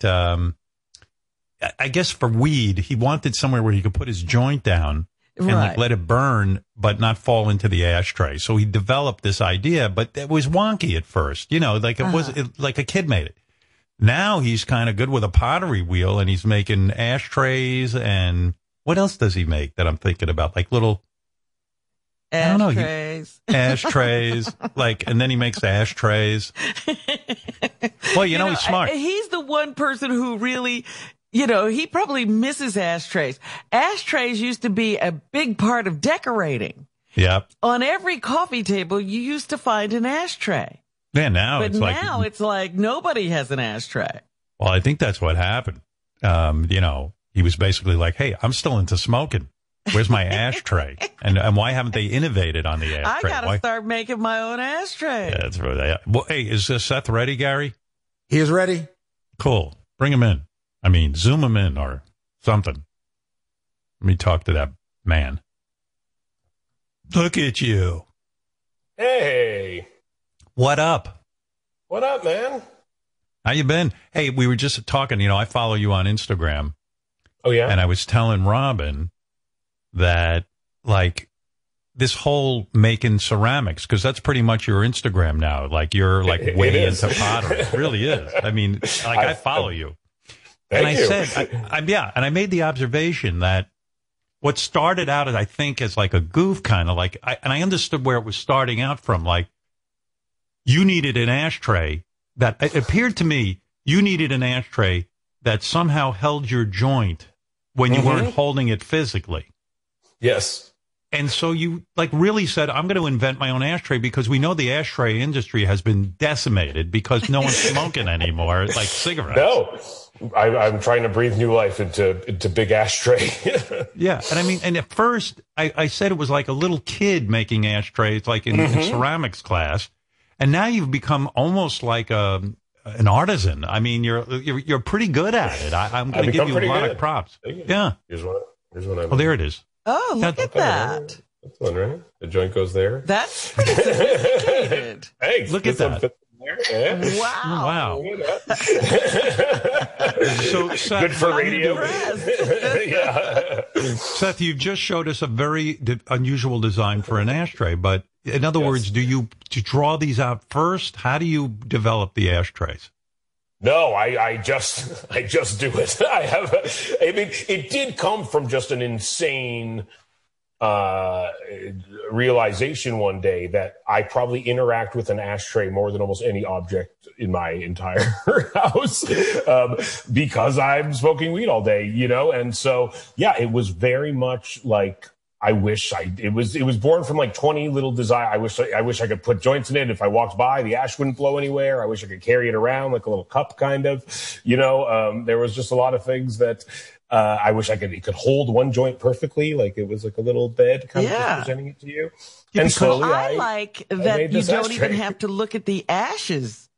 that um, I- guess for weed, he wanted somewhere where he could put his joint down and like let it burn, but not fall into the ashtray. So he developed this idea, but it was wonky at first. You know, like it was Uh-huh. it, like a kid made it. Now he's kind of good with a pottery wheel, and he's making ashtrays and what else does he make that I'm thinking about? Like little I don't know, you- Ashtrays. ashtrays, like, and then he makes ashtrays. Well, you, know, he's smart. I- he's the one person who really, you know, he probably misses ashtrays. Ashtrays used to be a big part of decorating. Yep. On every coffee table, you used to find an ashtray. Yeah, now but it's like, now it's like nobody has an ashtray. well, I think that's what happened. Um, you know, he was basically like, Hey, I'm still into smoking. Where's my ashtray? And, and why haven't they innovated on the ashtray? I ashtray? gotta Why- start making my own ashtray. Yeah, that's really, well, hey, is uh, Seth ready, Gary? He is ready. Cool. Bring him in. I mean, zoom him in or something. Let me talk to that man. Look at you. Hey, What up? what up, man? How you been? Hey, we were just talking, you know, I follow you on Instagram Oh yeah, and I was telling Robin that like this whole making ceramics because that's pretty much your Instagram now. Like you're like It- way it into pottery. It really is. I mean, like I, I- follow you. And I you. said, I, I, yeah, and I made the observation that what started out as I think as like a goof kind of like, I, and I understood where it was starting out from. Like you needed an ashtray that it appeared to me you needed an ashtray that somehow held your joint when you Mhm. weren't holding it physically. Yes, And so you like really said, I'm going to invent my own ashtray because we know the ashtray industry has been decimated because no one's smoking anymore, like cigarettes. no, I, I'm trying to breathe new life into into big ashtray. Yeah, and I mean, and at first I, I said it was like a little kid making ashtrays, like in, in ceramics class, and now you've become almost like a an artisan. I mean, you're you're, you're pretty good at it. I, I'm going to give you a lot good. of props. Yeah. here's one. Here's one. I'm, Oh, there it is. Oh, look That- at that. That's one, right? The joint goes there. That's pretty sophisticated. Thanks. Look at This one that. fits in there. Yeah. Wow. Wow. So, Seth, Good for you radio. do? yeah. Seth, you've just showed us a very di- unusual design for an ashtray, but in other Yes. words, do you to draw these out first? How do you develop the ashtrays? No, I, I just, I just do it. I have, I mean, it did come from just an insane, uh, realization one day that I probably interact with an ashtray more than almost any object in my entire house, um, because I'm smoking weed all day, you know? And so, yeah, it was very much like, I wish I it was it was born from like 20 little desire. I wish I wish I could put joints in it. If I walked by, the ash wouldn't blow anywhere. I wish I could carry it around like a little cup, kind of. You know, um, there was just a lot of things that uh, I wish I could. It could hold one joint perfectly, like it was like a little bed, kind of Yeah. just presenting it to you. Yeah, and because slowly, I I, like I that made you don't ashtray. even have to look at the ashes.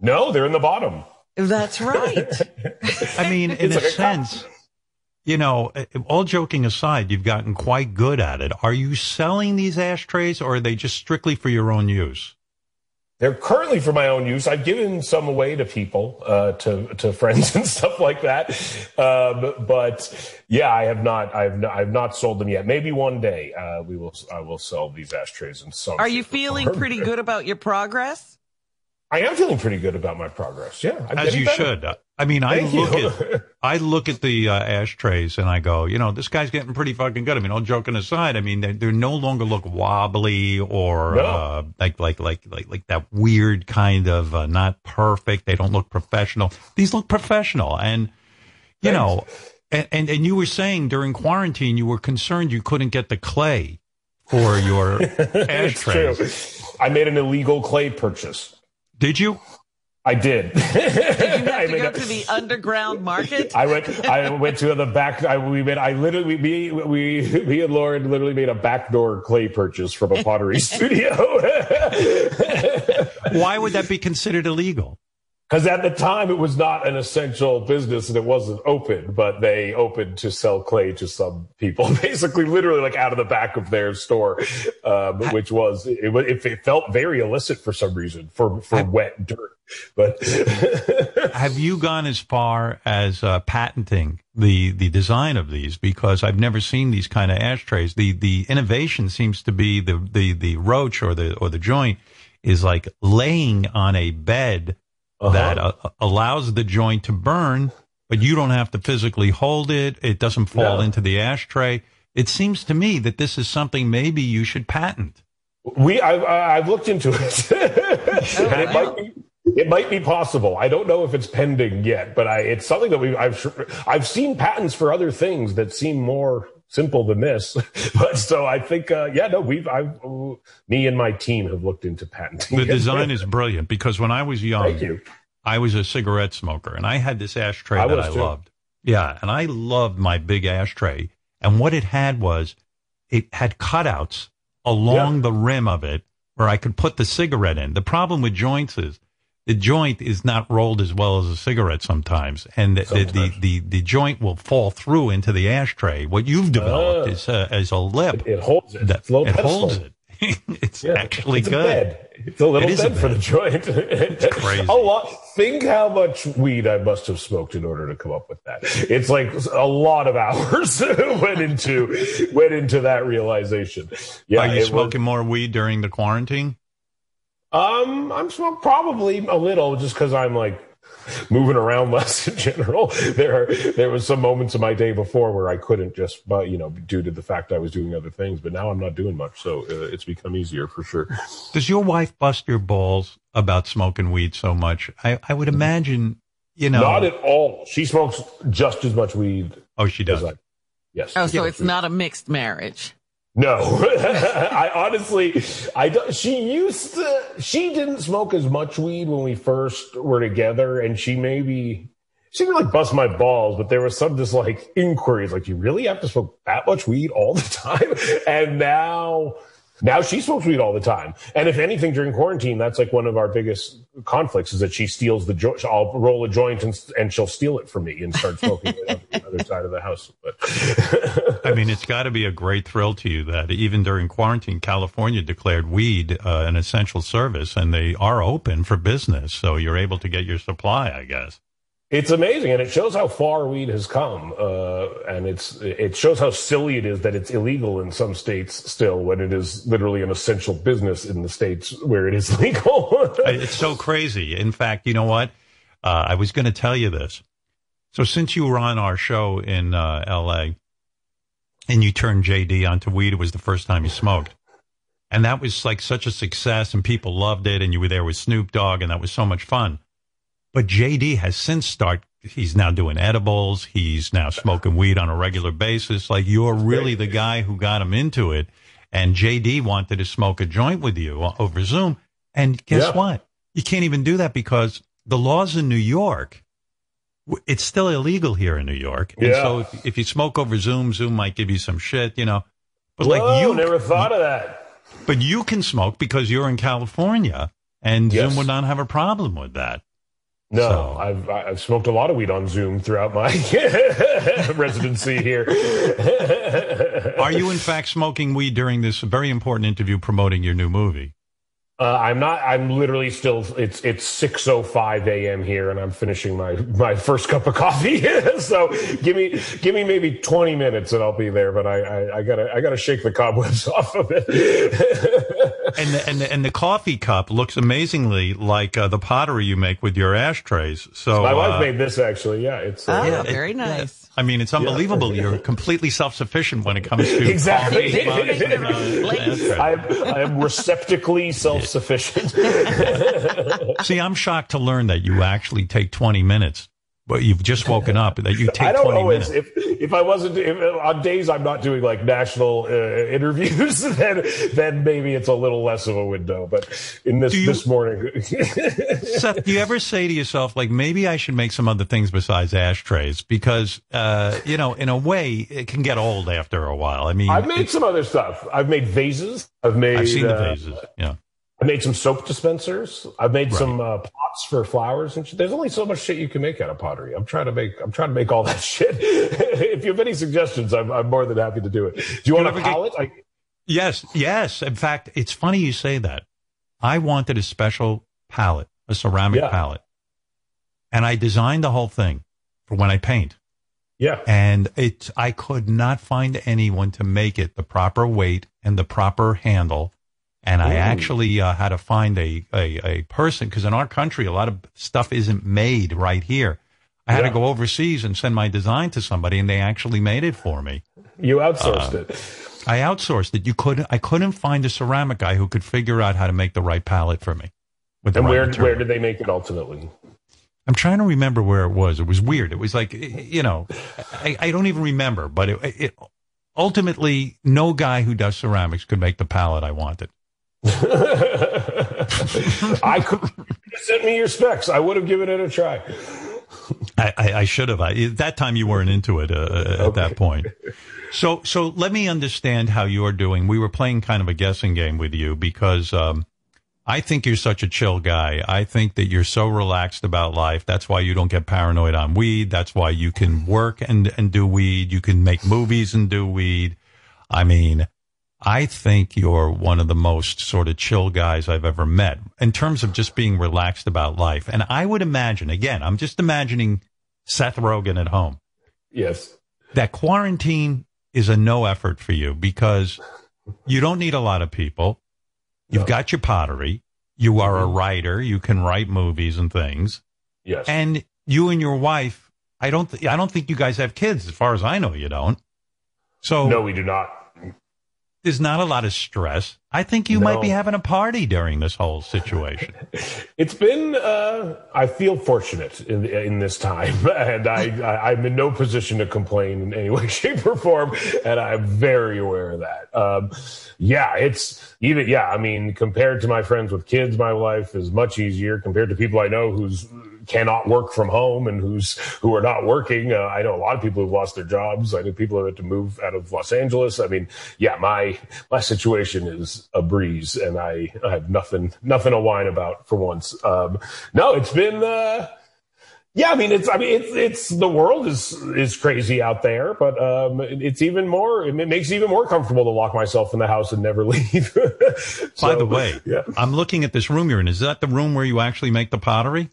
no, they're in the bottom. That's right. I mean, in It's a like a cup. sense, you know, uh, all joking aside, you've gotten quite good at it. Are you selling these ashtrays or are they just strictly for your own use? They're currently for my own use. I've given some away to people, uh, to to friends and stuff like that. Um, but yeah, I have not. I've not, I've not sold them yet. Maybe one day uh, we will. I will sell these ashtrays and some. Are you feeling pretty good about your progress? I am feeling pretty good about my progress. Yeah, I'm As you better. should. I mean, I Thank look you. at I look at the uh, ashtrays and I go, you know, this guy's getting pretty fucking good. I mean, all joking aside, I mean, they they no longer look wobbly or No. uh, like like like like like that weird kind of uh, not perfect. They don't look professional. These look professional, and you Thanks. know, and, and and you were saying during quarantine you were concerned you couldn't get the clay for your ashtrays. I made an illegal clay purchase. Did you? I did. Did you have I to made go a- to the underground market? I went. I went to the back. I, we made. I literally. Me. We. Me and Lauren literally made a backdoor clay purchase from a pottery studio. Why would that be considered illegal? Because at the time it was not an essential business and it wasn't open, but they opened to sell clay to some people, basically, literally like out of the back of their store, um, which was it, it, it felt very illicit for some reason for for wet dirt. But have you gone as far as uh, patenting the the design of these? Because I've never seen these kind of ashtrays. The the innovation seems to be the the the roach or the or the joint is like laying on a bed uh-huh. that uh, allows the joint to burn, but you don't have to physically hold it. It doesn't fall no. into the ashtray. It seems to me that this is something maybe you should patent. We, I've, I've looked into it, and it might be, it might be possible. I don't know if it's pending yet, but I, it's something that we, I've, I've seen patents for other things that seem more simple than this. but so I think, uh, yeah, no, we've, I've, me and my team have looked into patenting. The design is brilliant because when I was young, you. I was a cigarette smoker and I had this ashtray I that I too. loved. Yeah. And I loved my big ashtray. And what it had was it had cutouts along yeah. the rim of it where I could put the cigarette in. The problem with joints is the joint is not rolled as well as a cigarette sometimes, and the sometimes. The, the, the, the, joint will fall through into the ashtray. What you've developed uh, is, a, is a lip. It, holds it. That, it holds it. it's yeah, actually it's good. It's a little it bed, for the joint. it's crazy. A lot. Think how much weed I must have smoked in order to come up with that. It's like a lot of hours went into went into that realization. Yeah, Are you smoking was, more weed during the quarantine? Um, I'm smoking probably a little, just because I'm like moving around less in general. There, there was some moments of my day before where I couldn't just, but you know, due to the fact I was doing other things. But now I'm not doing much, so uh, it's become easier for sure. Does your wife bust your balls about smoking weed so much? I, I would imagine, you know, not at all. She smokes just as much weed. Oh, she does. I, yes. Oh, so it's weed. not a mixed marriage. No, I honestly, I don't, she used to, she didn't smoke as much weed when we first were together and she maybe, she didn't like bust my balls, but there was some just like inquiries, like, you really have to smoke that much weed all the time? And now, now she smokes weed all the time. And if anything, during quarantine, that's like one of our biggest conflicts is that she steals the joint. I'll roll a joint and, and she'll steal it from me and start smoking it on the other side of the house. But I mean, it's got to be a great thrill to you that even during quarantine, California declared weed uh, an essential service and they are open for business. So you're able to get your supply, I guess. It's amazing, and it shows how far weed has come. Uh, and it's it shows how silly it is that it's illegal in some states still, when it is literally an essential business in the states where it is legal. it's so crazy. In fact, you know what? Uh, I was going to tell you this. So since you were on our show in uh, L.A. and you turned JD onto weed, it was the first time you smoked. And that was like such a success, and people loved it. And you were there with Snoop Dogg, and that was so much fun. But JD has since started. He's now doing edibles. He's now smoking weed on a regular basis. Like you're really the guy who got him into it. And JD wanted to smoke a joint with you over Zoom. And guess yeah. what? You can't even do that because the laws in New York, it's still illegal here in New York. And yeah. so if, if, you smoke over Zoom, Zoom might give you some shit, you know. But Whoa, like you never thought of that. But you can smoke because you're in California and yes. Zoom would not have a problem with that. No, so. I've I've smoked a lot of weed on Zoom throughout my residency here. Are you in fact smoking weed during this very important interview promoting your new movie? Uh, I'm not. I'm literally still. It's it's six oh five a.m. here, and I'm finishing my my first cup of coffee. so give me give me maybe twenty minutes, and I'll be there. But I I, I gotta I gotta shake the cobwebs off of it. And the, and the, and the coffee cup looks amazingly like uh, the pottery you make with your ashtrays. So my wife uh, made this actually. Yeah, it's uh, oh, yeah, very it, nice. I mean, it's unbelievable. Yeah. You're completely self-sufficient when it comes to exactly. I'm, I'm receptacly self-sufficient. See, I'm shocked to learn that you actually take 20 minutes but you've just woken up that you take I don't 20 always, minutes. If, if I wasn't, if, on days I'm not doing like national uh, interviews, then, then maybe it's a little less of a window. But in this, you, this morning. Seth, do you ever say to yourself, like, maybe I should make some other things besides ashtrays? Because, uh, you know, in a way, it can get old after a while. I mean, I've made some other stuff. I've made vases. I've made, I've seen the uh, vases. Yeah. I made some soap dispensers. I've made right. some uh, pots for flowers and shit. There's only so much shit you can make out of pottery. I'm trying to make. I'm trying to make all that shit. if you have any suggestions, I'm, I'm, more than happy to do it. Do you, want a palette? Get, I, yes, yes. In fact, it's funny you say that. I wanted a special palette a ceramic Yeah. palette. And I designed the whole thing for when I paint. Yeah. And it, I could not find anyone to make it the proper weight and the proper handle. And I actually uh, had to find a, a, a person because in our country, a lot of stuff isn't made right here. I had Yeah. to go overseas and send my design to somebody and they actually made it for me. You outsourced Uh, it. I outsourced it. You couldn't, I couldn't find a ceramic guy who could figure out how to make the right palette for me. With And where where did they make it ultimately? I'm trying to remember where it was. It was weird. It was like, you know, I, I don't even remember, but it, it ultimately, no guy who does ceramics could make the palette I wanted. I could you sent me your specs. I would have given it a try. I, I, I should have. I, at that time, you weren't into it uh, at Okay. that point. So, so let me understand how you're doing. We were playing kind of a guessing game with you because um, I think you're such a chill guy. I think that you're so relaxed about life. That's why you don't get paranoid on weed. That's why you can work and, and do weed. You can make movies and do weed. I mean, I think you're one of the most sort of chill guys I've ever met in terms of just being relaxed about life. And I would imagine, again, I'm just imagining Seth Rogen at home, Yes. that quarantine is a no effort for you because you don't need a lot of people. You've No. got your pottery. You are a mm-hmm. writer. You can write movies and things. Yes. And you and your wife, I don't, th- I don't think you guys have kids. As far as I know, you don't. So no, we do not. There's not a lot of stress. I think you might be having a party during this whole situation. It's been. Uh, I feel fortunate in in this time, and I, I I'm in no position to complain in any way, shape, or form, and I'm very aware of that. Um, yeah, it's even. Yeah, I mean, compared to my friends with kids, my life is much easier. Compared to people I know who's cannot work from home and who's who are not working. Uh, I know a lot of people who've lost their jobs. I know people who had to move out of Los Angeles. I mean, yeah, my my situation is a breeze, and I, I have nothing nothing to whine about for once. Um, no, it's been. Uh, yeah, I mean, it's. I mean, it's. It's the world is is crazy out there, but um, it's even more. It makes it even more comfortable to lock myself in the house and never leave. By the way, yeah. I'm looking at this room you're in. Is that the room where you actually make the pottery?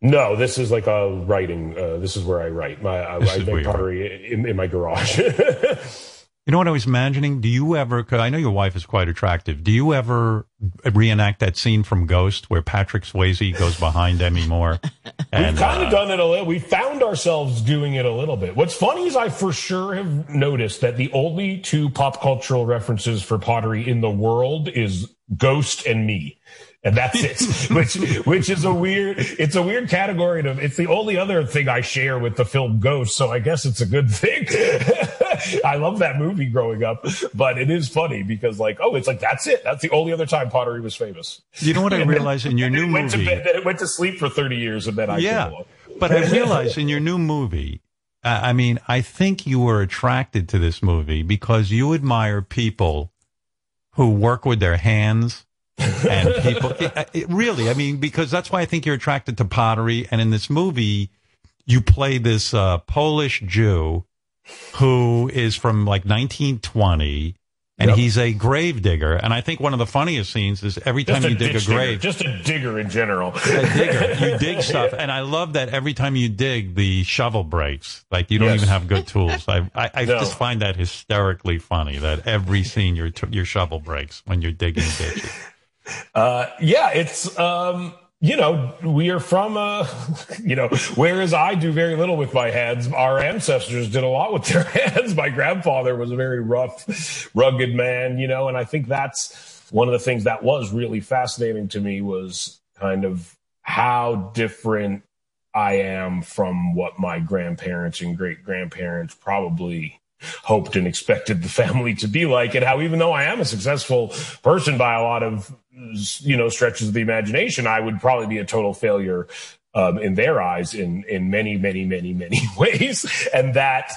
No, this is like a writing. Uh, this is where I write. My I, I make pottery in, in my garage. You know what I was imagining? Do you ever, cause I know your wife is quite attractive. Do you ever reenact that scene from Ghost where Patrick Swayze goes behind Demi Moore? We've kind uh, of done it a little. We found ourselves doing it a little bit. What's funny is I for sure have noticed that the only two pop cultural references for pottery in the world is Ghost and me. And that's it, which, which is a weird, it's a weird category to, it's the only other thing I share with the film Ghost. So I guess it's a good thing. I love that movie growing up, but it is funny because like, oh, it's like, that's it. That's the only other time pottery was famous. you know what I then- realized in your new it went to movie? bed, then it went to sleep for 30 years and then I yeah. But I realized in your new movie, uh, I mean, I think you were attracted to this movie because you admire people who work with their hands and people. it, it really, I mean, because that's why I think you're attracted to pottery. And in this movie, you play this uh, Polish Jew who is from like 1920. And Yep. he's a grave digger. And I think one of the funniest scenes is every time you dig a ditch digger, grave, just a digger in general. a digger. You dig stuff, and I love that every time you dig, the shovel breaks. Like you don't Yes. even have good tools. I I, I No. just find that hysterically funny that every scene your your shovel breaks when you're digging ditches. Uh, yeah, it's um, you know we are from uh, you know whereas I do very little with my hands, our ancestors did a lot with their hands. My grandfather was a very rough, rugged man, you know, and I think that's one of the things that was really fascinating to me was kind of how different I am from what my grandparents and great grandparents probably hoped and expected the family to be like and how even though I am a successful person by a lot of you know stretches of the imagination I would probably be a total failure um, in their eyes in in many many many many ways. And that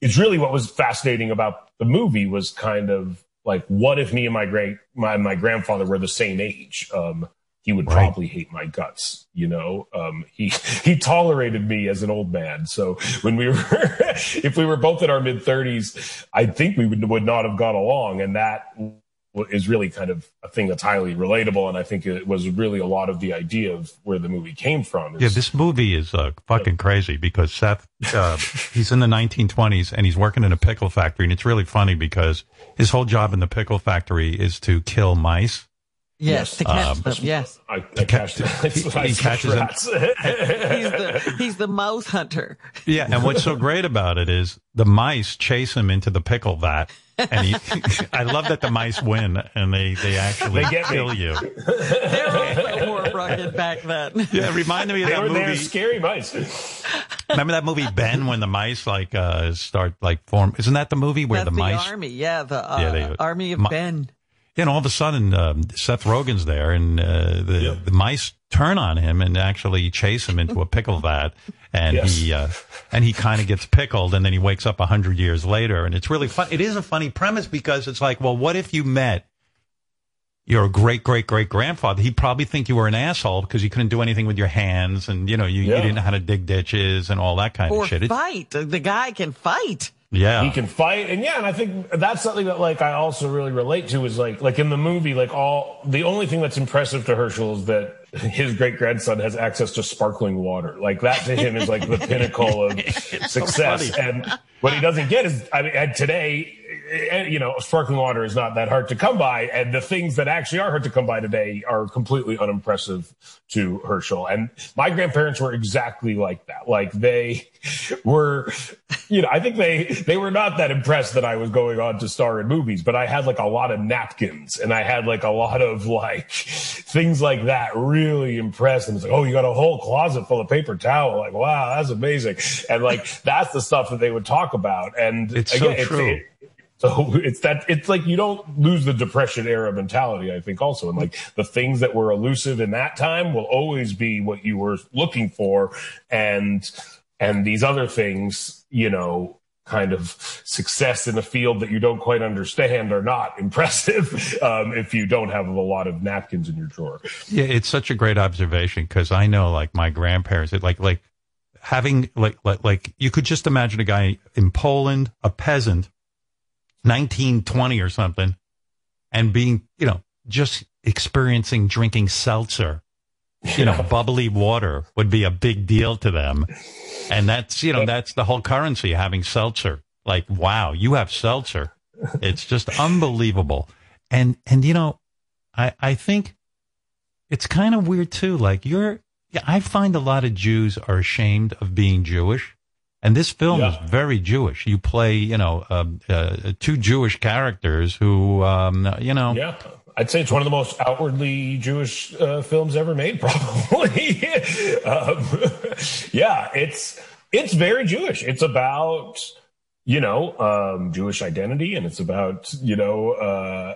is really what was fascinating about the movie was kind of like what if me and my great my my grandfather were the same age? Um he would Right. probably hate my guts you know um he he tolerated me as an old man so when we were if we were both in our mid 30s i think we would would not have got along and that is really kind of a thing that's highly relatable, and I think it was really a lot of the idea of where the movie came from. Yeah, this movie is uh, fucking crazy because Seth, uh, he's in the 1920s and he's working in a pickle factory, and it's really funny because his whole job in the pickle factory is to kill mice. Yes, to catch Um, them. Yes, I, I catch, he- he catches them. he's the he's the mouse hunter. Yeah, and what's so great about it is the mice chase him into the pickle vat, and he, I love that the mice win and they they actually They get me. kill you. They were also more rugged back then. Yeah, it reminded me of they that were there, movie. scary mice. Remember that movie Ben when the mice like uh start like form? Isn't that the movie where That's the the, mice? army. Yeah, the uh, Yeah, they- army of Mi- Ben. Yeah, and all of a sudden um, Seth Rogen's there, and uh, the Yep. the mice turn on him and actually chase him into a pickle vat, and Yes. he uh, and he kind of gets pickled, and then he wakes up a hundred years later, and it's really fun. It is a funny premise because it's like, well, what if you met your great great great grandfather? He'd probably think you were an asshole because you couldn't do anything with your hands, and you know you, you didn't know how to dig ditches and all that kind Or of shit. It's- fight. The guy can fight. Yeah, he can fight. And yeah and i think that's something that like i also really relate to is like like in the movie like all the only thing that's impressive to herschel is that his great grandson has access to sparkling water. Like that to him is like the pinnacle of success. funny. and what he doesn't get is i mean and today you know sparkling water is not that hard to come by and the things that actually are hard to come by today are completely unimpressive to herschel. And my grandparents were exactly like that. Like they were you know i think they they were not that impressed that i was going on to star in movies but i had like a lot of napkins and i had like a lot of like things like that really impressed them. It's like oh you got a whole closet full of paper towel. Like wow that's amazing. And like that's the stuff that they would talk about. And It's so again, true. it- so it's that it's like you don't lose the depression era mentality, I think also. And like the things that were elusive in that time will always be what you were looking for. And and these other things, you know, kind of success in a field that you don't quite understand are not impressive um, if you don't have a lot of napkins in your drawer. Yeah, it's such a great observation because I know, like my grandparents, it, like like having like, like like you could just imagine a guy in Poland, a peasant, nineteen twenty or something, and being you know just experiencing drinking seltzer, you know, bubbly water would be a big deal to them, and that's you know that's the whole currency having seltzer. Like, wow, you have seltzer. It's just unbelievable, and and you know, I I think it's kind of weird too. Like you're, yeah, I find a lot of Jews are ashamed of being Jewish, and this film Yeah. is very Jewish. You play, you know, um, uh, two Jewish characters who, um, you know, Yeah. I'd say it's one of the most outwardly Jewish uh, films ever made, probably. um, yeah, it's it's very Jewish. It's about you know um, Jewish identity, and it's about you know uh,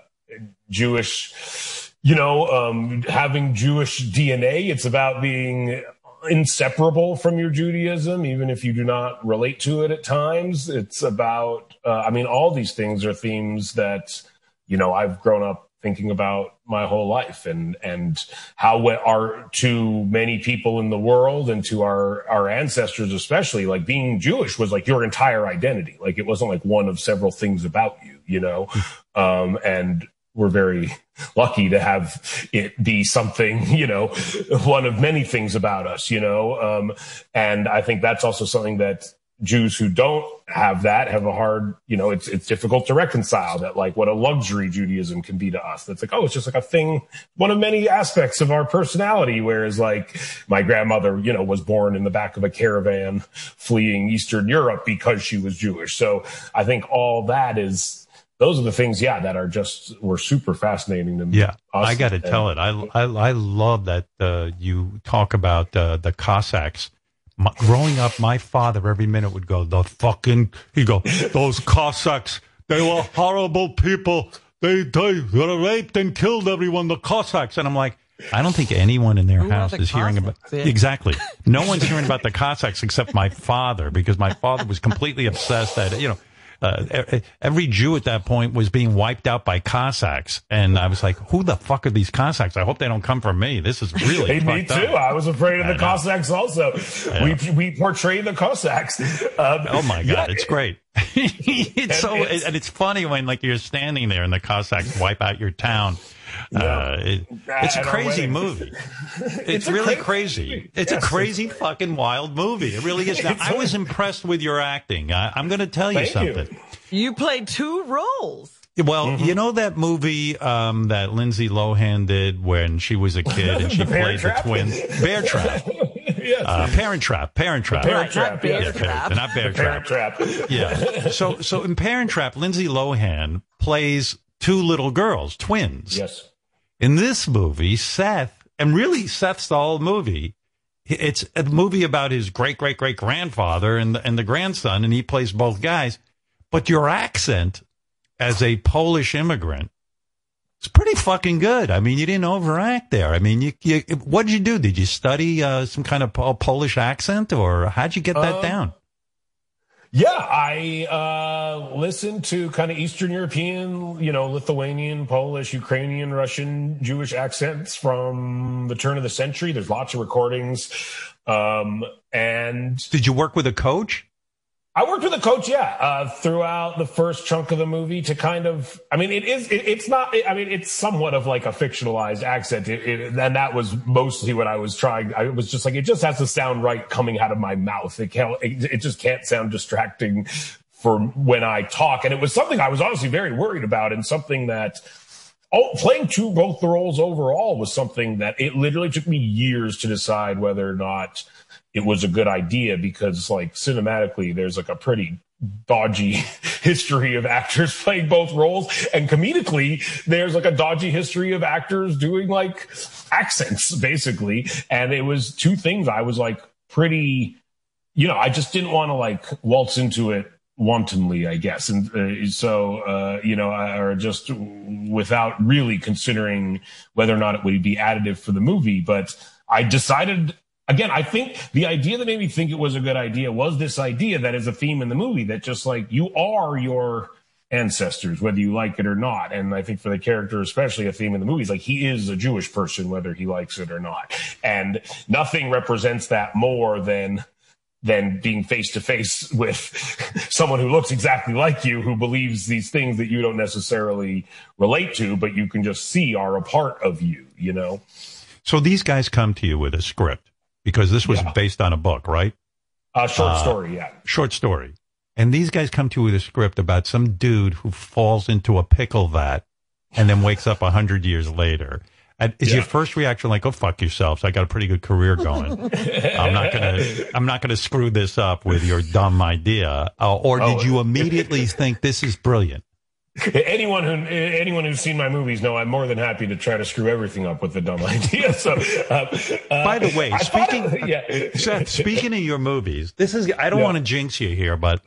Jewish, you know, um, having Jewish DNA. It's about being inseparable from your Judaism, even if you do not relate to it at times. It's about, uh, I mean, all these things are themes that, you know, I've grown up thinking about my whole life and, and how we are to many people in the world and to our, our ancestors, especially like being Jewish was like your entire identity. Like it wasn't like one of several things about you, you know? Um, and we're very lucky to have it be something, you know, one of many things about us, you know. Um, and I think that's also something that Jews who don't have that have a hard, you know, it's it's difficult to reconcile that like what a luxury Judaism can be to us. That's like, oh, it's just like a thing, one of many aspects of our personality. Whereas like my grandmother, you know, was born in the back of a caravan fleeing Eastern Europe because she was Jewish. So I think all that is those are the things, yeah, that are just were super fascinating to me. Yeah, us. I got to tell it. I, I, I love that uh, you talk about uh, the Cossacks. My, growing up, my father every minute would go, "The fucking," he go, "Those Cossacks, they were horrible people. They they, they raped and killed everyone. The Cossacks." And I'm like, I don't think anyone in their Who house the is hearing about Cossacks? Yeah. exactly. No one's hearing about the Cossacks except my father because my father was completely obsessed that you know uh, every Jew at that point was being wiped out by Cossacks, and I was like, "Who the fuck are these Cossacks? I hope they don't come from me. This is really me too. up." I was afraid of the. Cossacks also. We we portray the Cossacks. Um, Oh my god, yeah, it's great. it's so it's- and it's funny when like you're standing there and the Cossacks wipe out your town. Uh, it, it's a crazy wedding. movie. It's, a really crazy crazy. It's Yes. a crazy fucking wild movie. It really is. Now, I was impressed with your acting. I, I'm going to tell you Thank something. You played two roles. Well, Mm-hmm. you know that movie um, that Lindsay Lohan did when she was a kid and she The played Trap? the twins? Bear Trap. yes. Uh, Parent Trap. Parent Trap. Parent Right, Trap, not Bear yeah. Yeah, Trap. Parent- not Bear Trap. Parent Trap. Yeah. So so in Parent Trap, Lindsay Lohan plays two little girls, twins. Yes. In this movie, Seth, and really Seth's the whole movie. It's a movie about his great great great grandfather and the, and the grandson, and he plays both guys. But your accent as a Polish immigrant is pretty fucking good. I mean, you didn't overact there. I mean, you, you what did you do? Did you study uh, some kind of Polish accent, or how'd you get that Um, down? Yeah, I uh, listened to kind of Eastern European, you know, Lithuanian, Polish, Ukrainian, Russian, Jewish accents from the turn of the century. There's lots of recordings. Um, and Did you work with a coach? I worked with a coach, yeah, uh, throughout the first chunk of the movie to kind of, I mean, it is, it, it's not, I mean, it's somewhat of like a fictionalized accent. It, it, and that was mostly what I was trying. I was just like, it just has to sound right coming out of my mouth. It can't, it, it just can't sound distracting for when I talk. And it was something I was honestly very worried about and something that, Oh, playing two both the roles overall was something that it literally took me years to decide whether or not it was a good idea because like cinematically there's like a pretty dodgy history of actors playing both roles and comedically there's like a dodgy history of actors doing like accents basically and it was two things I was like pretty you know I just didn't want to like waltz into it wantonly, I guess. And uh, so, uh, you know, I- or just without really considering whether or not it would be additive for the movie. But I decided, again, I think the idea that made me think it was a good idea was this idea that is a theme in the movie that just like you are your ancestors, whether you like it or not. And I think for the character, especially a theme in the movie, is like he is a Jewish person, whether he likes it or not. And nothing represents that more than than being face to face with someone who looks exactly like you, who believes these things that you don't necessarily relate to, but you can just see are a part of you, you know? So these guys come to you with a script because this was Yeah. based on a book, right? A short Uh, story, yeah. Short story. And these guys come to you with a script about some dude who falls into a pickle vat and then wakes up a hundred years later. And is Yeah. your first reaction like, "Oh fuck yourselves! I got a pretty good career going. I'm not gonna, I'm not gonna screw this up with your dumb idea"? Uh, or did Oh. you immediately think this is brilliant? Anyone who anyone who's seen my movies know I'm more than happy to try to screw everything up with a dumb idea. So, uh, uh, By the way, I speaking- it- yeah, Seth, speaking of your movies, this is I don't Yeah. want to jinx you here, but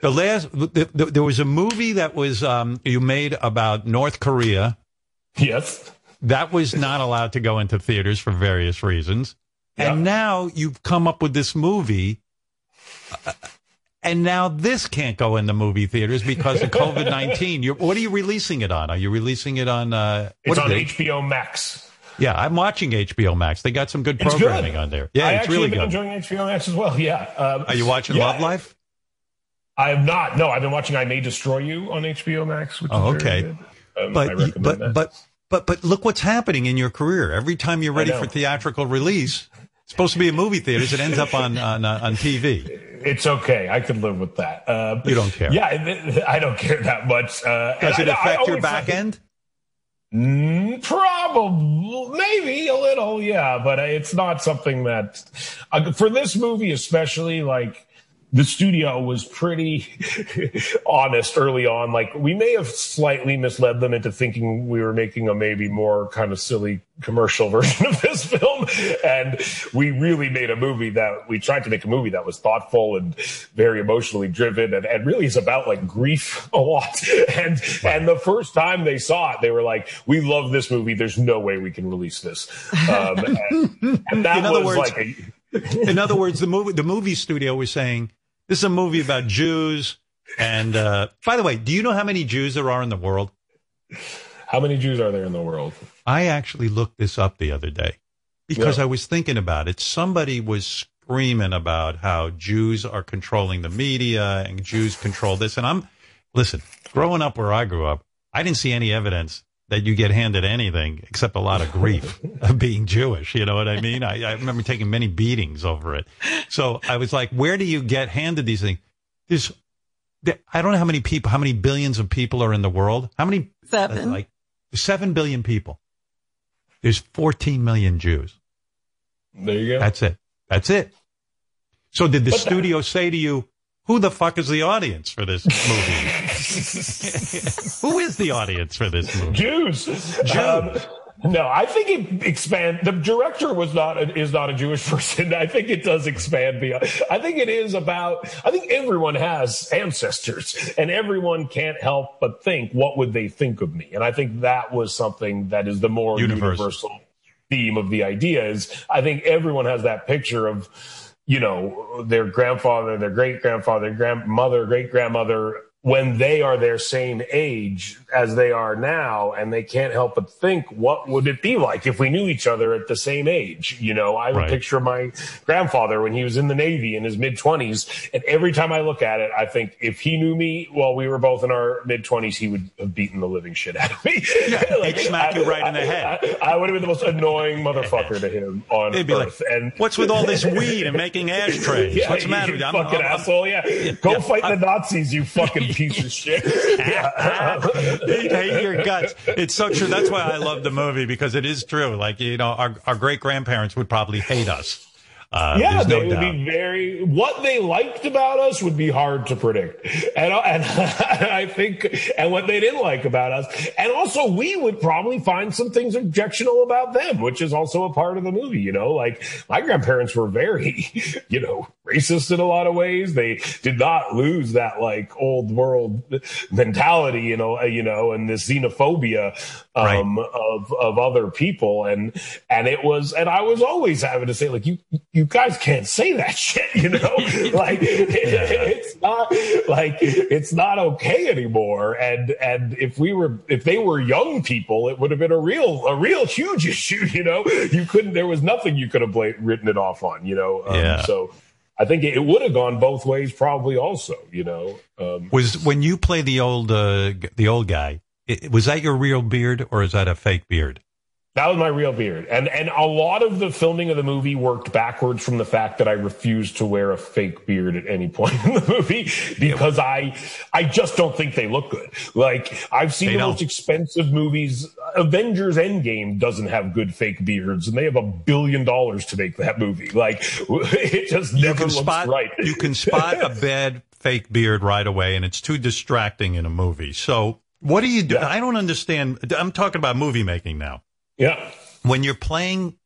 the last the, the, there was a movie that was um, you made about North Korea yes, that was not allowed to go into theaters for various reasons, and now you've come up with this movie. uh, And now this can't go in the movie theaters because of COVID nineteen. What are you releasing it on? Are you releasing it on? Uh, it's on it? HBO Max. Yeah, I'm watching HBO Max. They got some good programming good. on there. Yeah, I it's really good. enjoying HBO Max as well. Yeah. Um, Are you watching yeah. Love Life? I have not. No, I've been watching I May Destroy You on HBO Max. Which Oh, is okay. Um, but but that. but but but look what's happening in your career. Every time you're ready for theatrical release, supposed to be a movie theaters. It ends up on on uh, on TV. it's okay. I could live with that. Uh, You don't care. Yeah, I don't care that much. Uh, Does it I- I affect your always- back end? Mm, Probably, maybe a little, yeah, but it's not something that uh, for this movie, especially like the studio was pretty honest early on. Like we may have slightly misled them into thinking we were making a maybe more kind of silly commercial version of this film. And we really made a movie that we tried to make a movie that was thoughtful and very emotionally driven and, and really is about like grief a lot. And, and the first time they saw it, they were like, we love this movie. There's no way we can release this. Um, and, and that In other was words- like a, In other words, the movie the movie studio was saying this is a movie about Jews And uh, by the way, do you know how many Jews there are in the world? How many Jews are there in the world? I actually looked this up the other day because Yeah. I was thinking about it. Somebody was screaming about how Jews are controlling the media and Jews control this. And I'm, listen, growing up where I grew up, I didn't see any evidence that you get handed anything except a lot of grief of being Jewish. You know what I mean? I, I remember taking many beatings over it. So I was like, where do you get handed these things? There's, there- I don't know how many people, how many billions of people are in the world. How many? Seven. Uh, like seven billion people. There's 14 million Jews. There you go. That's it. That's it. So did the But that- studio say to you, who the fuck is the audience for this movie? who is the audience for this movie? Jews. Um, no, I think it expand. The director was not a, is not a Jewish person. I think it does expand beyond. I think it is about. I think everyone has ancestors, and everyone can't help but think, "What would they think of me?" And I think that was something that is the more Universal. universal theme of the idea. Is I think everyone has that picture of you know, their grandfather, their great grandfather, grandmother, great grandmother, when they are their same age as they are now, and they can't help but think, what would it be like if we knew each other at the same age? You know, I would Right. picture my grandfather when he was in the Navy in his mid 20s, and every time I look at it, I think if he knew me while we were both in our mid 20s, he would have beaten the living shit out of me. he'd smack you right in the head. I, I would have been the most annoying motherfucker to him on be like, earth. and what's with all this weed and making ashtrays? yeah, What's the matter? You with you? I'm- fucking I'm- I'm- asshole. Yeah. Go yeah, fight the Nazis, you fucking piece of shit. hate your guts. It's so true. That's why I love the movie because it is true. Like you know, our our great grandparents would probably hate us. Uh, Yeah, no they would doubt. be very. What they liked about us would be hard to predict, and and I think, and what they didn't like about us, and also we would probably find some things objectionable about them, which is also a part of the movie. You know, like my grandparents were very, you know, racist in a lot of ways. They did not lose that like old world mentality, you know, uh, you know, and this xenophobia um, of of other people, and and it was, and I was always having to say like you you guys can't say that shit, you know, like it's not like it's not okay anymore, and and if we were if they were young people, it would have been a real a real huge issue, you know. You couldn't, there was nothing you could have bla- written it off on, you know. Um, Yeah. So. I think it would have gone both ways, probably. Also, you know, um, Was when you play the old uh, the old guy? i was that your real beard or is that a fake beard? That was my real beard. And and a lot of the filming of the movie worked backwards from the fact that I refused to wear a fake beard at any point in the movie because I I just don't think they look good. Like I've seen They the don't. most expensive movies. Avengers Endgame doesn't have good fake beards and they have a billion dollars to make that movie. Like it just You never looks spot right. you can spot a bad fake beard right away, and it's too distracting in a movie. So what do you do? Yeah. I don't understand. I'm talking about movie making now. Yeah. when you're playing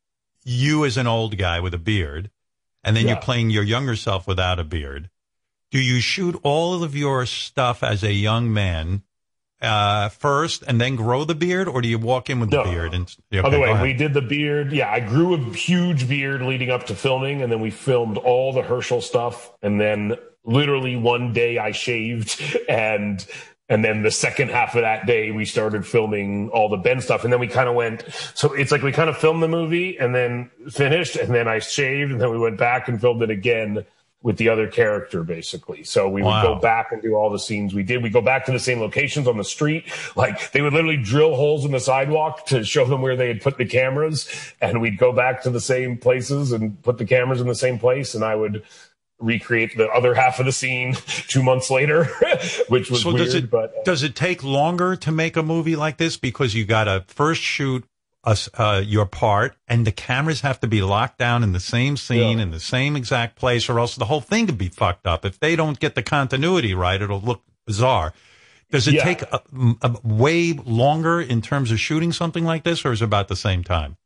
you as an old guy with a beard and then Yeah. you're playing your younger self without a beard, do you shoot all of your stuff as a young man uh, first and then grow the beard, or do you walk in with the beard? And okay, By the way, we did the beard. Yeah, I grew a huge beard leading up to filming, and then we filmed all the Herschel stuff. And then literally one day I shaved, and and then the second half of that day we started filming all the Ben stuff. And then we kind of went. So it's like we kind of filmed the movie and then finished, and then I shaved, and then we went back and filmed it again. With the other character, basically. So we would go back and do all the scenes we did. We go back to the same locations on the street. Like they would literally drill holes in the sidewalk to show them where they had put the cameras. And we'd go back to the same places and put the cameras in the same place. And I would recreate the other half of the scene two months later, which was so weird. does it but uh, does it take longer to make a movie like this because you got to first shoot us uh, your part and the cameras have to be locked down in the same scene Yeah. in the same exact place or else the whole thing could be fucked up if they don't get the continuity right it'll look bizarre does it Yeah. take a, a way longer in terms of shooting something like this or is it about the same time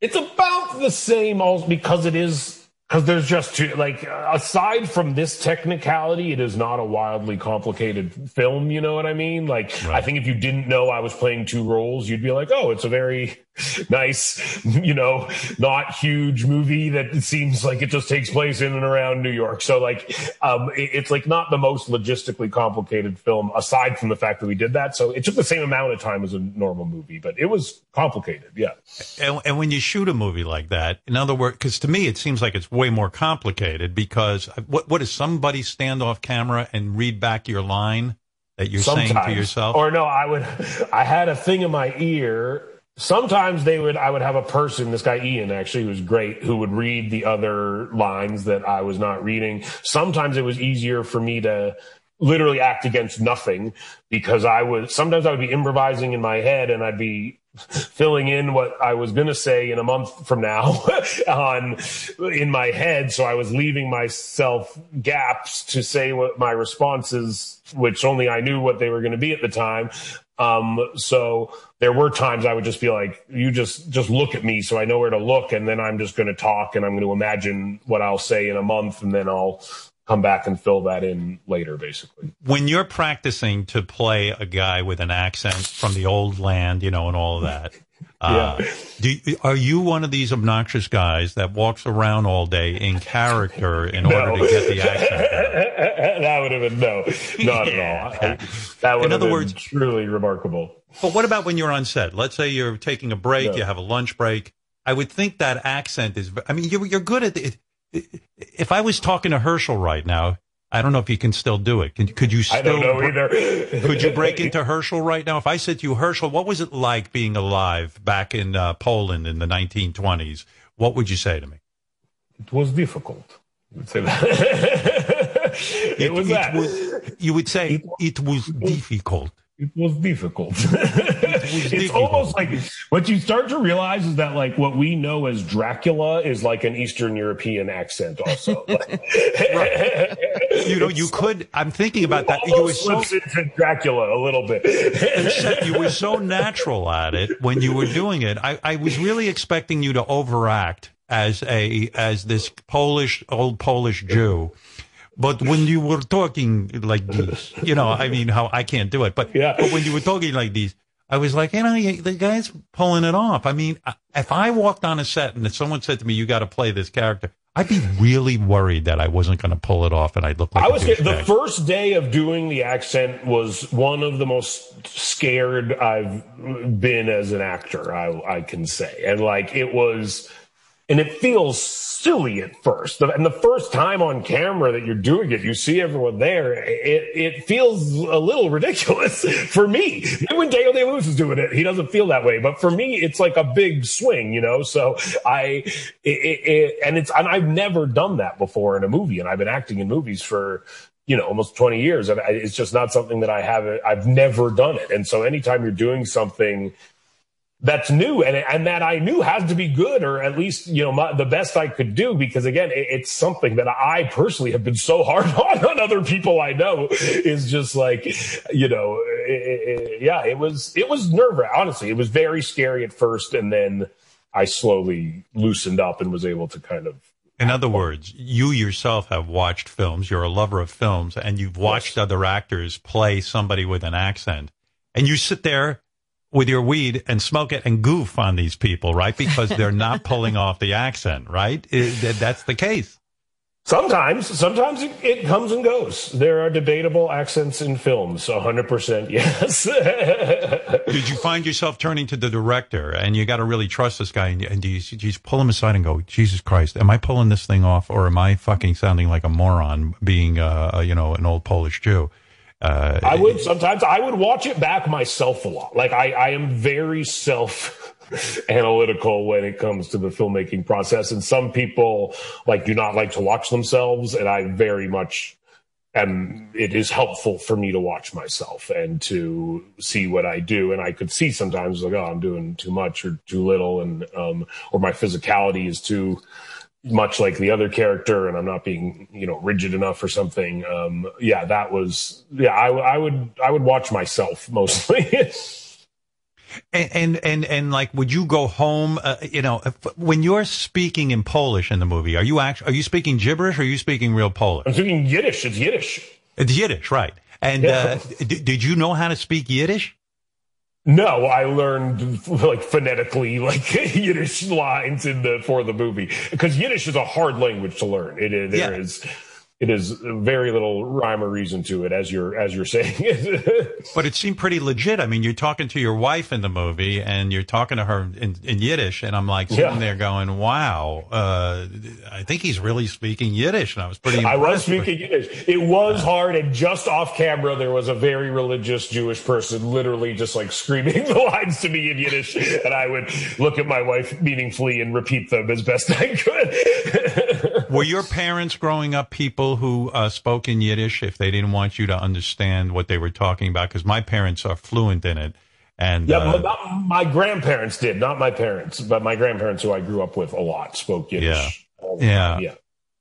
It's about the same because it is because there's just two like aside from this technicality it is not a wildly complicated film you know what i mean? Like i think if you didn't know i was playing two roles you'd be like oh it's a very nice, you know, not huge movie that seems like it just takes place in and around New York. So like, um, it, it's like not the most logistically complicated film aside from the fact that we did that. So it took the same amount of time as a normal movie, but it was complicated. Yeah. And, and when you shoot a movie like that, in other words, because to me it seems like it's way more complicated because what what does somebody stand off camera and read back your line that you're Sometimes. saying to yourself? Or no, I would. I had a thing in my ear sometimes they would i would have a person this guy ian actually was great who would read the other lines that i was not reading. Sometimes it was easier for me to literally act against nothing because i was sometimes i would be improvising in my head and i'd be filling in what i was going to say in a month from now on in my head. So i was leaving myself gaps to say what my responses which only i knew what they were going to be at the time um, so there were times I would just be like, you just, just look at me so I know where to look. And then I'm just going to talk and I'm going to imagine what I'll say in a month and then I'll come back and fill that in later, basically. When you're practicing to play a guy with an accent from the old land, you know, and all of that, uh, yeah. do, are you one of these obnoxious guys that walks around all day in character in no. order to get the accent? that would have been no, not yeah. at all. That would in other words, truly remarkable. But what about when you're on set? Let's say you're taking a break, no. you have a lunch break. I would think that accent is. I mean, you're, you're good at it. If I was talking to Herschel right now, I don't know if you can still do it. Can, could you still? I don't know either. could you break into Herschel right now? If I said to you, Herschel, what was it like being alive back in uh, Poland in the 1920s? What would you say to me? It was difficult. would say that. it, it, was it that. Was, you would say it, it was difficult it was difficult. it's almost like what you start to realize is that like what we know as Dracula is like an Eastern European accent also. You know, you could I'm thinking about that. You were so into Dracula a little bit. you were so natural at it when you were doing it. I, I was really expecting you to overact as a as this Polish old Polish Jew but when you were talking like this, you know, I mean, how I can't do it, but, yeah. but when you were talking like these, I was like, you know, the guy's pulling it off. I mean, if I walked on a set and if someone said to me, you got to play this character, I'd be really worried that I wasn't going to pull it off and I'd look like I was the first day of doing the accent was one of the most scared I've been as an actor, I, I can say. And like it was, and it feels silly at first. And the first time on camera that you're doing it, you see everyone there. It, it feels a little ridiculous for me. When Daniel Day Lewis is doing it, he doesn't feel that way. But for me, it's like a big swing, you know? So I, it, it, and it's, and I've never done that before in a movie. And I've been acting in movies for, you know, almost 20 years. And it's just not something that I have. I've never done it. And so anytime you're doing something that's new and, and that I knew has to be good or at least, you know, my, the best I could do because again, it, it's something that I personally have been so hard on on other people I know is just like, you know, it, it, yeah, it was, it was nerve honestly. It was very scary at first. And then I slowly loosened up and was able to kind of in other words, you yourself have watched films. You're a lover of films and you've watched yes. other actors play somebody with an accent and you sit there with your weed and smoke it and goof on these people, right? Because they're not pulling off the accent, right? It, that's the case. Sometimes, sometimes it, it, comes and goes. There are debatable accents in films. 100% yes. Did you find yourself turning to the director and you got to really trust this guy and, and do, you, do you pull him aside and go, Jesus Christ, am I pulling this thing off or am I fucking sounding like a moron being, uh, you know, an old Polish Jew? Uh, I would sometimes I would watch it back myself a lot. Like I, I am very self analytical when it comes to the filmmaking process, and some people like do not like to watch themselves, and I very much am. It is helpful for me to watch myself and to see what I do, and I could see sometimes like oh I'm doing too much or too little, and um, or my physicality is too much like the other character and I'm not being, you know, rigid enough or something. Um, yeah, that was, yeah, I, I would, I would watch myself mostly. and, and, and, and, like, would you go home, uh, you know, if, when you're speaking in Polish in the movie, are you actually, are you speaking gibberish or are you speaking real Polish? I'm speaking Yiddish. It's Yiddish. It's Yiddish, right. And, yeah. uh, d- did you know how to speak Yiddish? No, I learned like phonetically, like Yiddish lines in the for the movie because Yiddish is a hard language to learn. It is there Yeah. is it is very little rhyme or reason to it as you're as you're saying it. But it seemed pretty legit. I mean, you're talking to your wife in the movie, and you're talking to her in, in Yiddish, and I'm like sitting Yeah. there going, "Wow, uh, I think he's really speaking Yiddish," and I was pretty. I was speaking Yiddish. It was hard, and just off camera, there was a very religious Jewish person literally just like screaming the lines to me in Yiddish, and I would look at my wife meaningfully and repeat them as best I could. Were your parents growing up people who uh, spoke in Yiddish if they didn't want you to understand what they were talking about? Because my parents are fluent in it, and yeah, uh, but not, my grandparents did, not my parents, but my grandparents, who I grew up with a lot, spoke Yiddish. the Yeah. yeah.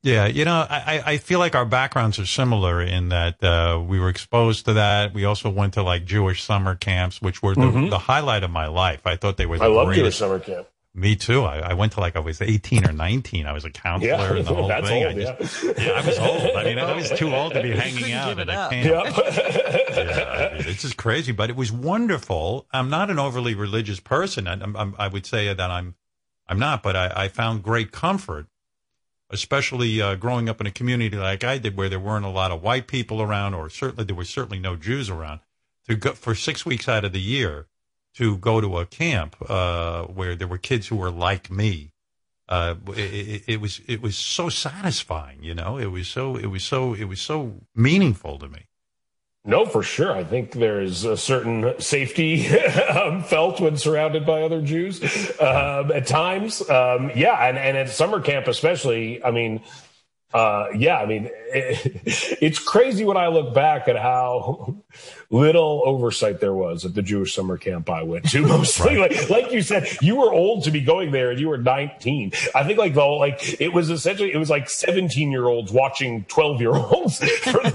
Yeah, you know, I, I feel like our backgrounds are similar in that uh, we were exposed to that. We also went to like Jewish summer camps, which were the, the highlight of my life. I thought they were the Mm-hmm. I love Jewish summer camp. Me too. I, I went to like I was 18 or 19. I was a counselor Yeah, and the whole that's thing. old. I just, yeah, I was old. I mean, I was too old to be hanging out at it a up. camp. Yep. yeah, I mean, it's just crazy, but it was wonderful. I'm not an overly religious person. I, I'm, I'm, I would say that I'm, I'm not, but I, I found great comfort, especially uh, growing up in a community like I did, where there weren't a lot of white people around, or certainly there were certainly no Jews around. To go for six weeks out of the year to go to a camp uh, where there were kids who were like me. Uh, it, it, was it was so satisfying, you know. It was so it was so it was so meaningful to me. No, for sure. I think there is a certain safety um, felt when surrounded by other Jews um, at times. Um, yeah, and, and at summer camp especially. I mean, uh, yeah, I mean, it, it's crazy when I look back at how little oversight there was at the Jewish summer camp I went to. Mostly, like, like you said, you were old to be going there, and you were 19. I think like the whole, like it was essentially it was like 17 year olds watching 12 year olds.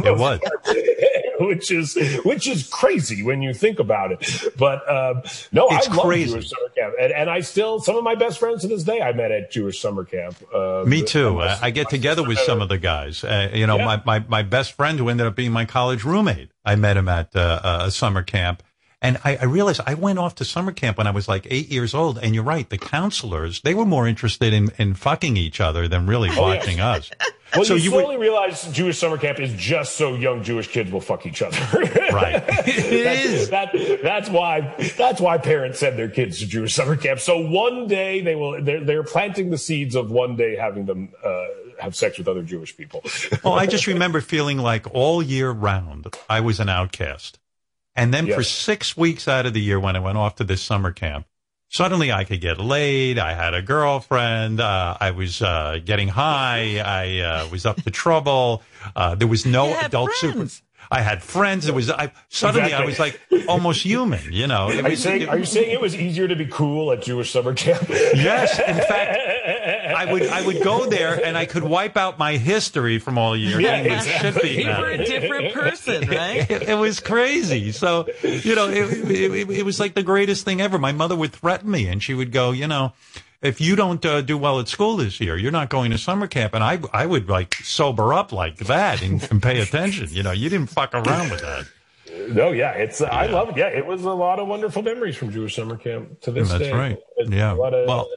It was. which is which is crazy when you think about it. But um, no, It's I love crazy. Jewish summer camp, and, and I still some of my best friends to this day I met at Jewish summer camp. Uh, Me too. I, I get together with some of the guys. Uh, you know, Yeah. my, my, my best friend who ended up being my college roommate. I met him at uh, a summer camp. And I, I realized I went off to summer camp when I was like eight years old. And you're right, the counselors, they were more interested in, in fucking each other than really Oh, watching us. Well, so you, you slowly realize Jewish summer camp is just so young Jewish kids will fuck each other. Right. It that's, is. That, that's why that's why parents send their kids to Jewish summer camp. So one day they will they're, they're planting the seeds of one day having them uh, have sex with other Jewish people. Well, I just remember feeling like all year round I was an outcast. And then for six weeks out of the year when I went off to this summer camp, suddenly I could get laid. I had a girlfriend. Uh, I was uh, getting high. I uh, was up to trouble. Uh, there was no You had adult super. I had friends. It was I suddenly I was like almost human. You know. It Are you was- saying are you saying it was easier to be cool at Jewish summer camp? Yes, in fact, I would I would go there and I could wipe out my history from all year. Yeah, getting the shit exactly. You were a different person, right? it, it was crazy. So, you know, it, it, it, it was like the greatest thing ever. My mother would threaten me and she would go, you know, if you don't uh, do well at school this year, you're not going to summer camp. And I, I would like sober up like that and, and pay attention. You know, you didn't fuck around with that. No, yeah, it's I love it. Yeah, it was a lot of wonderful memories from Jewish summer camp to this That's day. right. It's Yeah. a lot of, Well,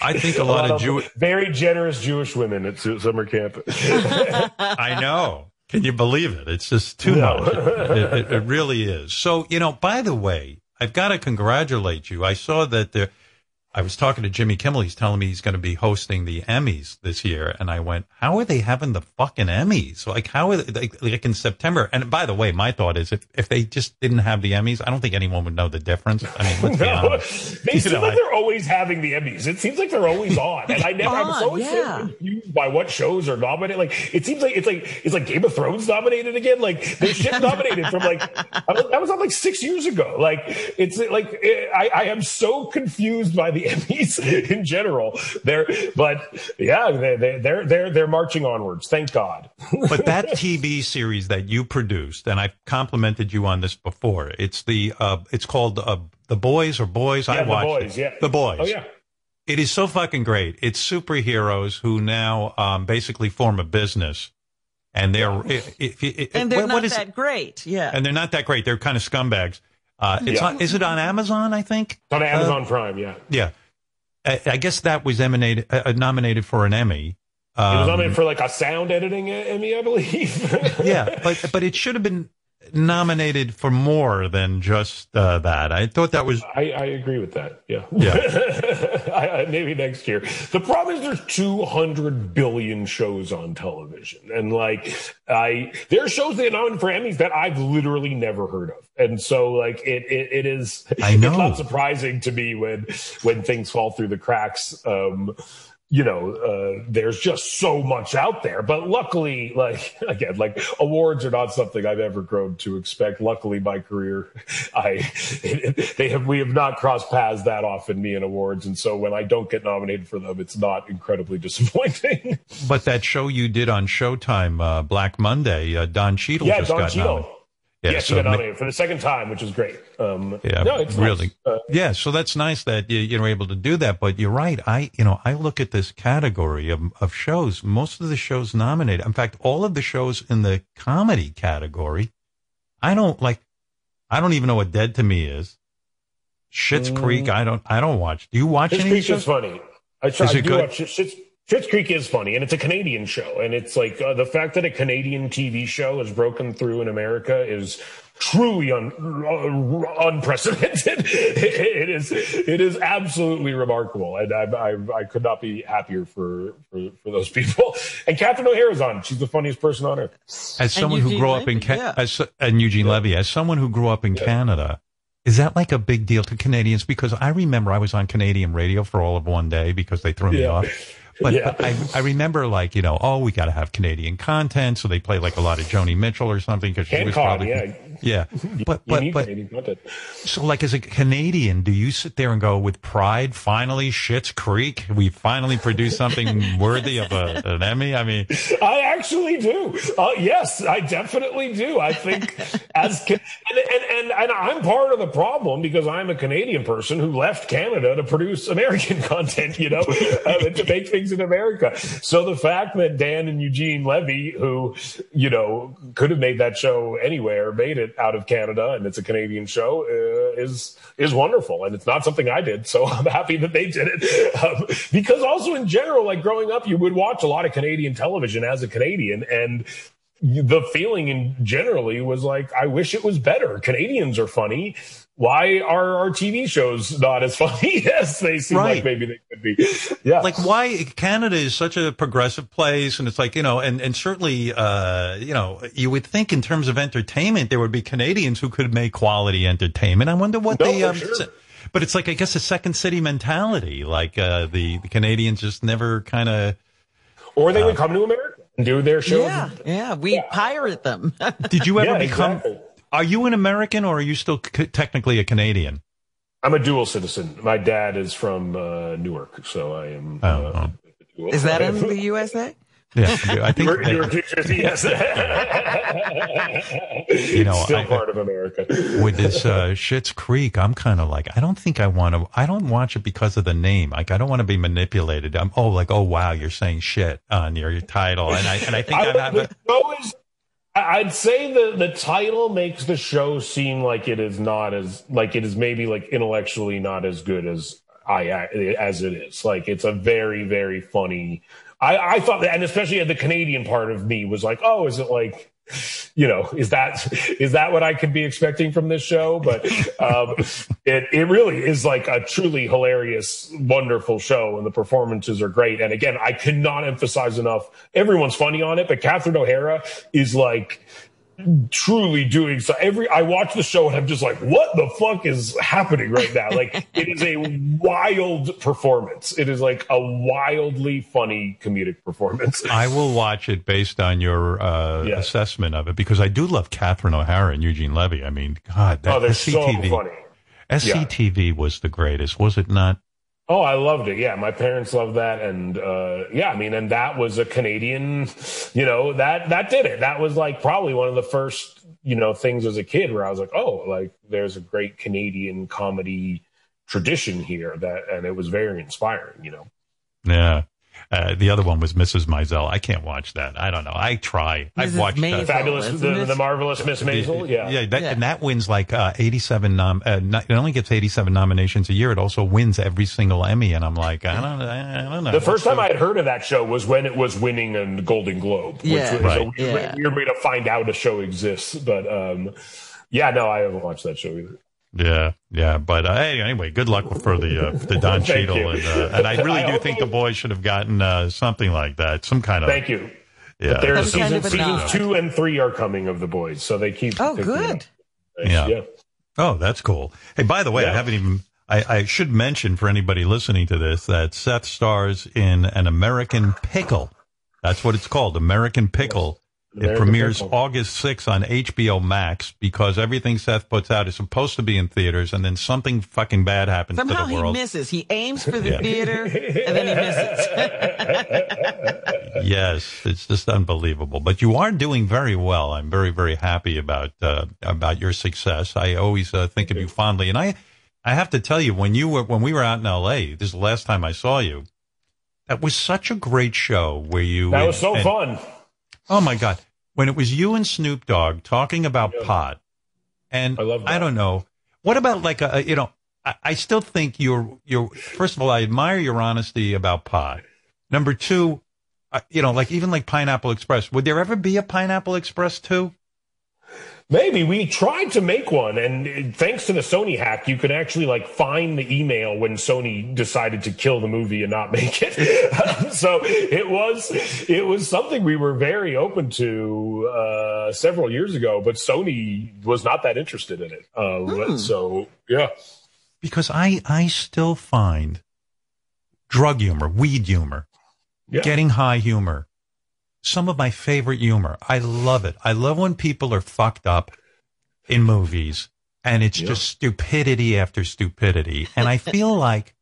I think a lot of Jew. very generous Jewish women at summer camp. I know. Can you believe it? It's just too No. much. It, it, it really is. So, you know, by the way, I've got to congratulate you. I saw that there, I was talking to Jimmy Kimmel. He's telling me he's going to be hosting the Emmys this year. And I went, how are they having the fucking Emmys? Like, how are they, like, like in September? And by the way, my thought is if, if they just didn't have the Emmys, I don't think anyone would know the difference. I mean, let's be honest. they You seem know, like I- they're always having the Emmys. It seems like they're always on, and I never. I'm so, yeah. confused by what shows are nominated. Like it seems like it's like it's like Game of Thrones nominated again. Like there's shit nominated from like I was, that was on like six years ago. Like it's like I, I am so confused by the Emmys in general. They're but yeah, they, they, they're they're they're marching onwards. Thank God. but that TV series that you produced, and I've complimented you on this before. It's the uh, it's called uh, the Boys or Boys. I Yeah, The watched Boys, it. yeah. the Boys. Oh yeah. It is so fucking great. It's superheroes who now um, basically form a business, and they're it, it, it, And they're what- not what is that great. Yeah. and they're not that great. They're kind of scumbags. Uh, it's Yeah. on, is it on Amazon? I think. It's on Amazon Prime, yeah. Yeah, I, I guess that was emanated, uh, nominated for an Emmy. It was Um, nominated for like a sound editing Emmy, I believe. yeah, but but it should have been nominated for more than just uh, that. I thought that was I, I agree with that. Yeah. Yeah. I, I, maybe next year. The problem is there's 200 billion shows on television. And like, I, there are shows that are nominated for Emmys that I've literally never heard of. And so like, it, it, it is, I know. it's not surprising to me when, when things fall through the cracks. Um, you know, uh, there's just so much out there. But luckily, like again, like awards are not something I've ever grown to expect. Luckily, my career, I they have we have not crossed paths that often, me and awards, and so when I don't get nominated for them, it's not incredibly disappointing. But that show you did on Showtime, uh, Black Monday, uh, Don Cheadle yeah, just Don got Cheadle. nominated. Yeah, yes, so he got ma- nominated for the second time, which is great. Um, Yeah, no, it's really. nice. Uh, Yeah, so that's nice that you, you're able to do that. But you're right. I, you know, I look at this category of, of shows. Most of the shows nominated, in fact, all of the shows in the comedy category, I don't like. I don't even know what Dead to Me is. Schitt's Mm. Creek. I don't. I don't watch. Do you watch Schitt's any Creek is funny. I try Is I it good? watch Schitt's, Schitt's Creek is funny, and it's a Canadian show, and it's like uh, the fact that a Canadian TV show has broken through in America is truly un, uh, unprecedented. it is it is absolutely remarkable, and I, I, I could not be happier for, for for those people. And Catherine O'Hara's on; she's the funniest person on earth. As someone who Eugene grew up in Levy, Ca- yeah. as and Eugene Levy, as someone who grew up in Canada, is that like a big deal to Canadians? Because I remember I was on Canadian radio for all of one day because they threw me Yeah. off. But, Yeah. but I, I remember like you know oh we got to have Canadian content so they play like a lot of Joni Mitchell or something because she was probably yeah. Yeah but but but so like as a Canadian do you sit there and go with pride finally Schitt's Creek we finally produced something worthy of a, an Emmy I mean I actually do. Uh, yes, I definitely do. I think as and, and and and I'm part of the problem because I'm a Canadian person who left Canada to produce American content. You know, uh, to make things in America. So the fact that Dan and Eugene Levy, who you know could have made that show anywhere, made it out of Canada, and it's a Canadian show, uh, is is wonderful. And it's not something I did, so I'm happy that they did it. Um, because also in general, like growing up, you would watch a lot of Canadian television as a Canadian, and the feeling in generally was like, I wish it was better. Canadians are funny. Why are our TV shows not as funny as they seem Right. like maybe they could be? Yeah. like why Canada is such a progressive place and it's like you know and and certainly uh you know you would think in terms of entertainment there would be Canadians who could make quality entertainment I wonder what No, they um, sure. but it's like I guess a second city mentality like uh the, the Canadians just never kind of or they would come to America do their shows. Yeah, yeah, we pirate them. did you ever Yeah, become exactly. are you an American or are you still c- technically a Canadian I'm a dual citizen. My dad is from uh, Newark, so I am. Oh, uh, oh. dual. Is that in the USA? Yeah I think Newark, that- New Jersey, yes. You know, still I- part of America. with this uh, Schitt's Creek, I'm kind of like, I don't think I want to. I don't watch it because of the name. Like, I don't want to be manipulated. I'm oh, like oh wow, you're saying shit on your, your title, and I and I think I, I'm having. The show is, I'd say the the title makes the show seem like it is not as like it is maybe like intellectually not as good as I as it is. Like it's a very very funny. I I thought that, and especially the Canadian part of me was like, oh, is it like you know, is that is that what I could be expecting from this show? But um, it it really is like a truly hilarious, wonderful show, and the performances are great. And again, I cannot emphasize enough. Everyone's funny on it, but Catherine O'Hara is like truly doing so every I watch the show and I'm just like what the fuck is happening right now like it is a wild performance it is like a wildly funny comedic performance I will watch it based on your uh, Yeah. assessment of it because I do love Catherine O'Hara and Eugene Levy. I mean, God, that oh they're so funny SCTV was the greatest, was it not? Oh, I loved it. Yeah, my parents loved that, and uh, yeah, I mean, and that was a Canadian. You know that that did it. That was like probably one of the first you know things as a kid where I was like, oh, like there's a great Canadian comedy tradition here that, and it was very inspiring. You know. Yeah. Uh, the other one was Mrs. Maisel. I can't watch that. I don't know. I try. I've Mrs. watched Maisel. that. Fabulous, the, the marvelous Miss Maisel. Yeah. Yeah, that, Yeah. and that wins like uh, 87 nom- uh, it only gets 87 nominations a year. It also wins every single Emmy and I'm like, I don't I don't know. The first time I had heard of that show was when it was winning a Golden Globe, which Yeah. was Right. a weird, Yeah. weird way to find out a show exists. But um, yeah, no, I haven't watched that show either. Yeah, yeah, but uh, hey, anyway, good luck for the uh, the Don Thank Cheadle, you. and, uh, and I really I do hope- think the boys should have gotten uh, something like that, some kind of Thank you. yeah. There's Some kind season, of seasons two and three are coming of the boys, so they keep. Oh, good. Yeah. yeah. Oh, that's cool. Hey, by the way, I haven't even. I, I should mention for anybody listening to this that Seth stars in an American Pickle. That's what it's called, American Pickle. It premieres August 6th on HBO Max because everything Seth puts out is supposed to be in theaters, and then something fucking bad happens Somehow to the world. he world. misses. He aims for the Yeah. theater and then he misses. yes, it's just unbelievable. But you are doing very well. I'm very, very happy about uh, about your success. I always uh, think of you fondly, and I I have to tell you when you were when we were out in L.A. This is the last time I saw you. That was such a great show where you. That was so and- fun. Oh my god! When it was you and Snoop Dogg talking about Yeah. pot, and I love I don't know what about like a, a- you know I, I still think you're you're first of all I admire your honesty about pot. Number two, uh, you know like even like Pineapple Express. Would there ever be a Pineapple Express two? Maybe we tried to make one, and thanks to the Sony hack, you could actually like find the email when Sony decided to kill the movie and not make it. so it was it was something we were very open to uh, several years ago, but Sony was not that interested in it. Uh, So yeah, Because I I still find drug humor, weed humor, yeah. getting high humor. Some of my favorite humor. I love it. I love when people are fucked up in movies and it's Yeah. just stupidity after stupidity. And I feel like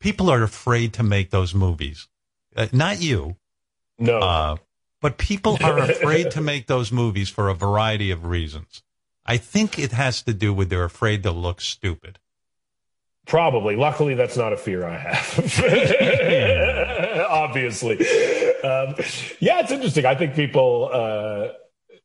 people are afraid to make those movies. Uh, not you, no. uh, but people are afraid to make those movies for a variety of reasons. I think it has to do with they're afraid to look stupid. Probably. Luckily, that's not a fear I have. Obviously. Um, yeah, it's interesting. I think people. Uh,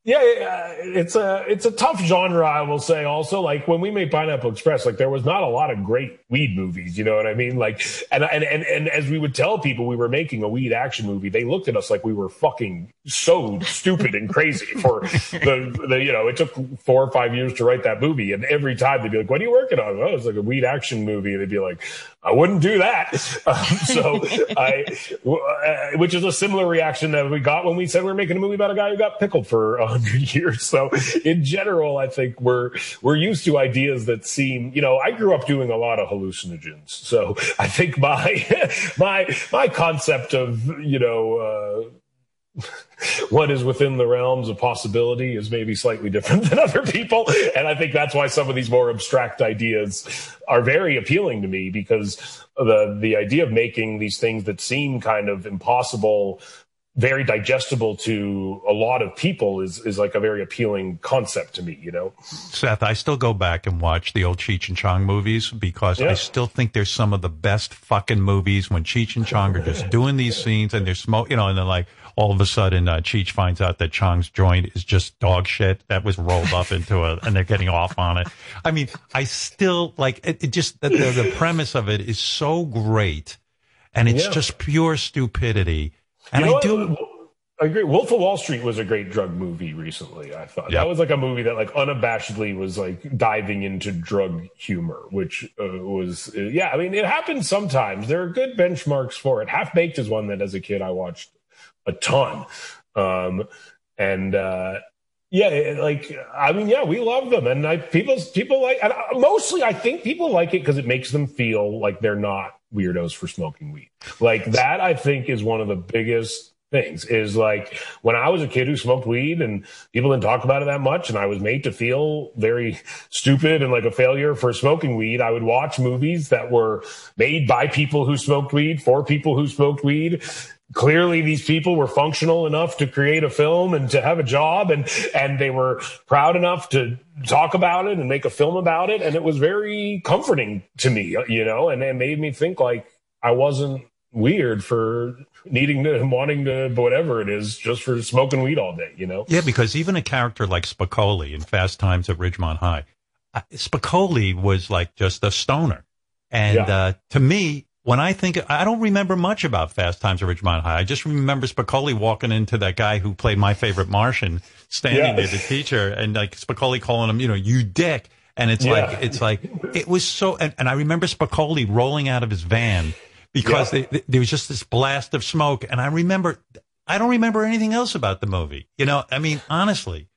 yeah, yeah, it's a it's a tough genre. I will say. Also, like when we made Pineapple Express, like there was not a lot of great weed movies. You know what I mean? Like, and and and, and as we would tell people we were making a weed action movie, they looked at us like we were fucking so stupid and crazy. For the, the you know, it took four or five years to write that movie, and every time they'd be like, "What are you working on?" Oh, it's like a weed action movie, and they'd be like, "I wouldn't do that." Um, so I, uh, which is a similar reaction that we got when we said we are making a movie about a guy who got pickled for a hundred years. So in general, I think we're we're used to ideas that seem, you know, I grew up doing a lot of hallucinogens, so I think my my my concept of you know. Uh, what is within the realms of possibility is maybe slightly different than other people. And I think that's why some of these more abstract ideas are very appealing to me because the, the idea of making these things that seem kind of impossible, very digestible to a lot of people is, is like a very appealing concept to me, you know? Seth, I still go back and watch the old Cheech and Chong movies because I still think they're some of the best fucking movies when Cheech and Chong are just doing these scenes and they're smoke, you know, and they're like all of a sudden uh, Cheech finds out that Chong's joint is just dog shit that was rolled up into a, and they're getting off on it. I mean, I still like it, it just, the, the, the premise of it is so great and it's Yeah. just pure stupidity. And You know I do, what? I agree. Wolf of Wall Street was a great drug movie recently. I thought Yeah. that was like a movie that like unabashedly was like diving into drug humor, which uh, was uh, yeah. I mean, it happens sometimes. There are good benchmarks for it. Half Baked is one that as a kid I watched a ton, um, and uh, yeah, like I mean, yeah, we love them, and I people people like and I- mostly I think people like it because it makes them feel like they're not weirdos for smoking weed. Like that, I think is one of the biggest things. Is like when I was a kid who smoked weed and people didn't talk about it that much, and I was made to feel very stupid and like a failure for smoking weed. I would watch movies that were made by people who smoked weed for people who smoked weed clearly these people were functional enough to create a film and to have a job and and they were proud enough to talk about it and make a film about it and it was very comforting to me you know and it made me think like i wasn't weird for needing to wanting to whatever it is just for smoking weed all day. You know? Yeah, because even a character like Spicoli in Fast Times at Ridgemont High, Spicoli was like just a stoner, and Yeah. uh, to me. When I think, I don't remember much about Fast Times at Ridgemont High. I just remember Spicoli walking into that guy who played my favorite Martian, standing Yeah. near the teacher, and like Spicoli calling him, you know, you dick. And it's Yeah. like, it's like, it was so, and, and I remember Spicoli rolling out of his van because Yeah. they, they- there was just this blast of smoke. And I remember, I don't remember anything else about the movie. You know, I mean, honestly,